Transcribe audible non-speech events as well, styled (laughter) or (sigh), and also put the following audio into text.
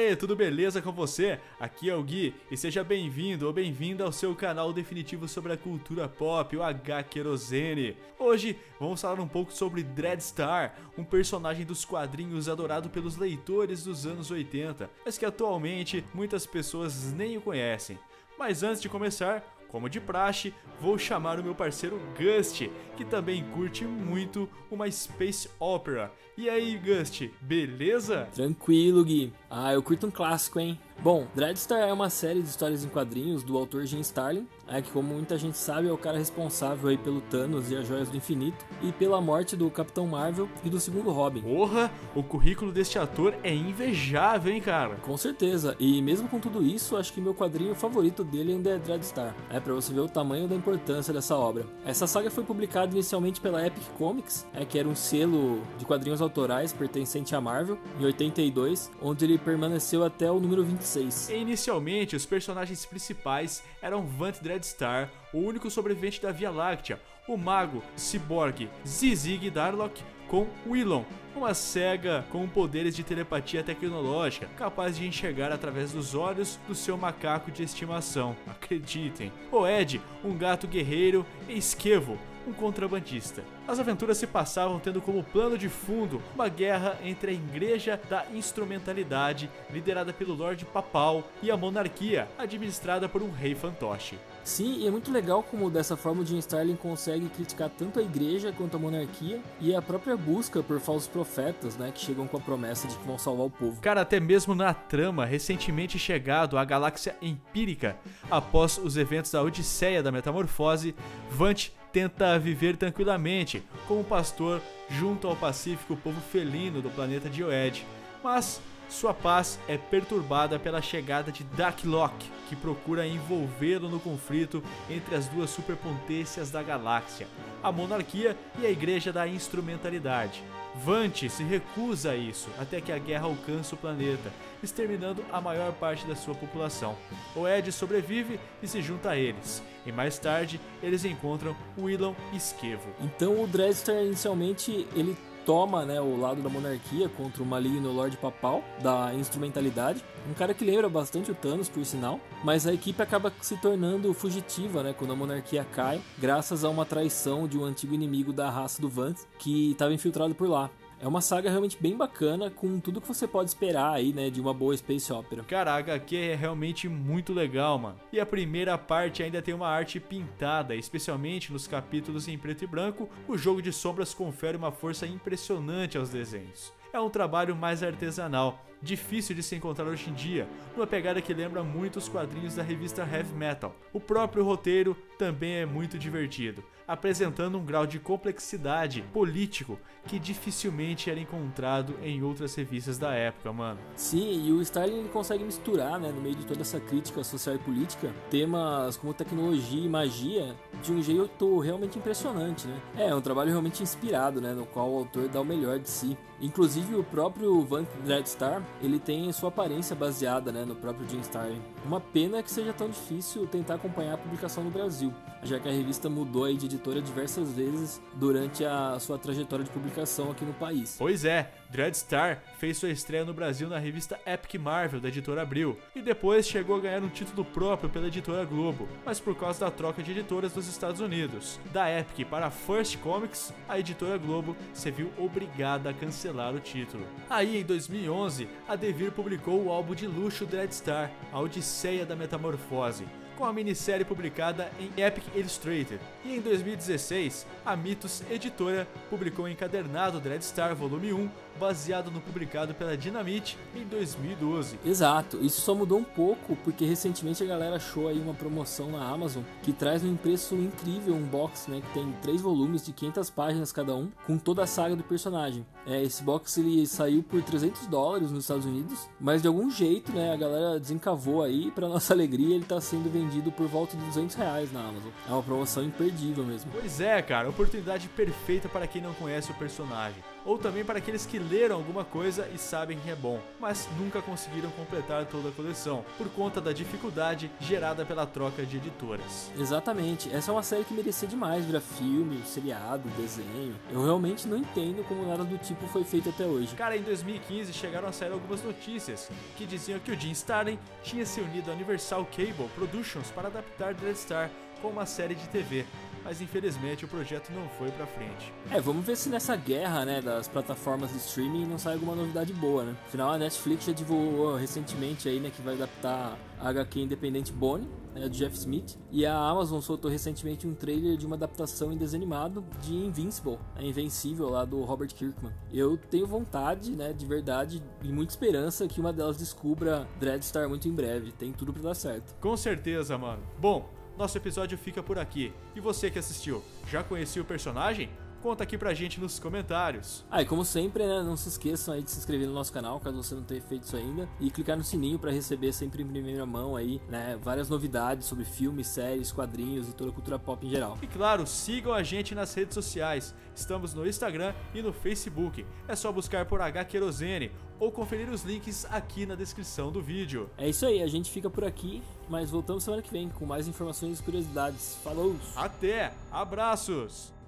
aí, tudo beleza com você? Aqui é o Gui e seja bem-vindo ou bem-vinda ao seu canal definitivo sobre a cultura pop, o H Querosene. Hoje vamos falar um pouco sobre Dreadstar, um personagem dos quadrinhos adorado pelos leitores dos anos 80, mas que atualmente muitas pessoas nem o conhecem. Mas antes de começar, como de praxe, vou chamar o meu parceiro Gust, que também curte muito uma Space Opera. E aí, Gust, beleza? Tranquilo, Gui. Ah, eu curto um clássico, hein? Bom, Dreadstar é uma série de histórias em quadrinhos do autor Jim Starlin, é que como muita gente sabe é o cara responsável aí pelo Thanos e as Joias do Infinito e pela morte do Capitão Marvel e do segundo Robin. Porra, o currículo deste ator é invejável, hein, cara? Com certeza, e mesmo com tudo isso, acho que meu quadrinho favorito dele ainda é Dreadstar. É para você ver o tamanho da importância dessa obra. Essa saga foi publicada inicialmente pela Epic Comics, é que era um selo de quadrinhos autorais pertencente à Marvel, em 82, onde ele permaneceu até o número 25 Inicialmente, os personagens principais eram Vant Dreadstar, o único sobrevivente da Via Láctea, o mago Cyborg Zizig Darlock com Willon, uma cega com poderes de telepatia tecnológica, capaz de enxergar através dos olhos do seu macaco de estimação. Acreditem. O Ed, um gato guerreiro, e Esquevo, um contrabandista. As aventuras se passavam tendo como plano de fundo uma guerra entre a Igreja da Instrumentalidade, liderada pelo Lorde Papal, e a monarquia, administrada por um rei fantoche. Sim, e é muito legal como dessa forma o Jim Starlin consegue criticar tanto a igreja quanto a monarquia e a própria busca por falsos profetas, né, que chegam com a promessa de que vão salvar o povo. Cara, até mesmo na trama recentemente chegado à galáxia empírica, após os eventos da Odisseia da Metamorfose, Vant tenta viver tranquilamente como pastor junto ao pacífico povo felino do planeta de Oed. Mas sua paz é perturbada pela chegada de Darklock, que procura envolvê-lo no conflito entre as duas superpotências da galáxia, a monarquia e a Igreja da Instrumentalidade. Vante se recusa a isso até que a guerra alcança o planeta, exterminando a maior parte da sua população. O Ed sobrevive e se junta a eles, e mais tarde eles encontram Willon e Esquevo. Então o Dreadstar inicialmente ele toma né, o lado da monarquia contra o maligno Lorde Papal, da instrumentalidade. Um cara que lembra bastante o Thanos, por sinal. Mas a equipe acaba se tornando fugitiva né, quando a monarquia cai, graças a uma traição de um antigo inimigo da raça do Vant, que estava infiltrado por lá. É uma saga realmente bem bacana, com tudo que você pode esperar aí, né, de uma boa space opera. Cara, a HQ é realmente muito legal, mano. E a primeira parte ainda tem uma arte pintada, especialmente nos capítulos em preto e branco, o jogo de sombras confere uma força impressionante aos desenhos. É um trabalho mais artesanal, difícil de se encontrar hoje em dia, numa pegada que lembra muito os quadrinhos da revista Heavy Metal. O próprio roteiro também é muito divertido, apresentando um grau de complexidade político que dificilmente era encontrado em outras revistas da época, mano. Sim, e o Starling consegue misturar, né, no meio de toda essa crítica social e política, temas como tecnologia e magia de um jeito realmente impressionante, né? É, é um trabalho realmente inspirado, né, no qual o autor dá o melhor de si. Inclusive o próprio Van Dreadstar, ele tem sua aparência baseada, né, no próprio Jim Starlin. Uma pena que seja tão difícil tentar acompanhar a publicação no Brasil, já que a revista mudou de editora diversas vezes durante a sua trajetória de publicação aqui no país. Pois é, Dreadstar fez sua estreia no Brasil na revista Epic Marvel da editora Abril e depois chegou a ganhar um título próprio pela editora Globo, mas por causa da troca de editoras dos Estados Unidos. Da Epic para First Comics, a editora Globo se viu obrigada a cancelar o título. Aí, em 2011, a Devir publicou o álbum de luxo Dreadstar, A Odisseia da Metamorfose, com a minissérie publicada em Epic Illustrated. E em 2016, a Mitos Editora publicou o encadernado Dreadstar Volume 1, baseado no publicado pela Dynamite em 2012. Exato, isso só mudou um pouco porque recentemente a galera achou aí uma promoção na Amazon que traz um preço incrível um box, né, que tem três volumes de 500 páginas cada um, com toda a saga do personagem. É, esse box ele saiu por 300 dólares nos Estados Unidos, mas de algum jeito, né, a galera desencavou aí, para nossa (laughs) alegria ele tá sendo vendido por volta de 200 reais na Amazon. É uma promoção imperdível mesmo. Pois é, cara, oportunidade perfeita para quem não conhece o personagem. ou também para aqueles que leram alguma coisa e sabem que é bom, mas nunca conseguiram completar toda a coleção, por conta da dificuldade gerada pela troca de editoras. Exatamente, essa é uma série que merecia demais virar filme, seriado, desenho. Eu realmente não entendo como nada do tipo foi feito até hoje. Cara, em 2015 chegaram a sair algumas notícias que diziam que o Jim Starlin tinha se unido à Universal Cable Productions para adaptar Dread Como uma série de TV, mas infelizmente o projeto não foi pra frente. É, vamos ver se nessa guerra, né, das plataformas de streaming não sai alguma novidade boa, né? Afinal, a Netflix já divulgou recentemente aí, né, que vai adaptar a HQ independente Bonnie, né, de Jeff Smith, e a Amazon soltou recentemente um trailer de uma adaptação em desenho animado de Invincible, a Invencível lá do Robert Kirkman. Eu tenho vontade, né, de verdade e muita esperança que uma delas descubra Dreadstar muito em breve. Tem tudo para dar certo. Com certeza, mano. Bom, nosso episódio fica por aqui. E você que assistiu, já conhecia o personagem? Conta aqui pra gente nos comentários. Ah, e como sempre, né, não se esqueçam aí de se inscrever no nosso canal, caso você não tenha feito isso ainda, e clicar no sininho para receber sempre em primeira mão aí, né, várias novidades sobre filmes, séries, quadrinhos e toda a cultura pop em geral. E claro, sigam a gente nas redes sociais. Estamos no Instagram e no Facebook. É só buscar por H Querosene ou conferir os links aqui na descrição do vídeo. É isso aí, a gente fica por aqui, mas voltamos semana que vem com mais informações e curiosidades. Falou! Até! Abraços!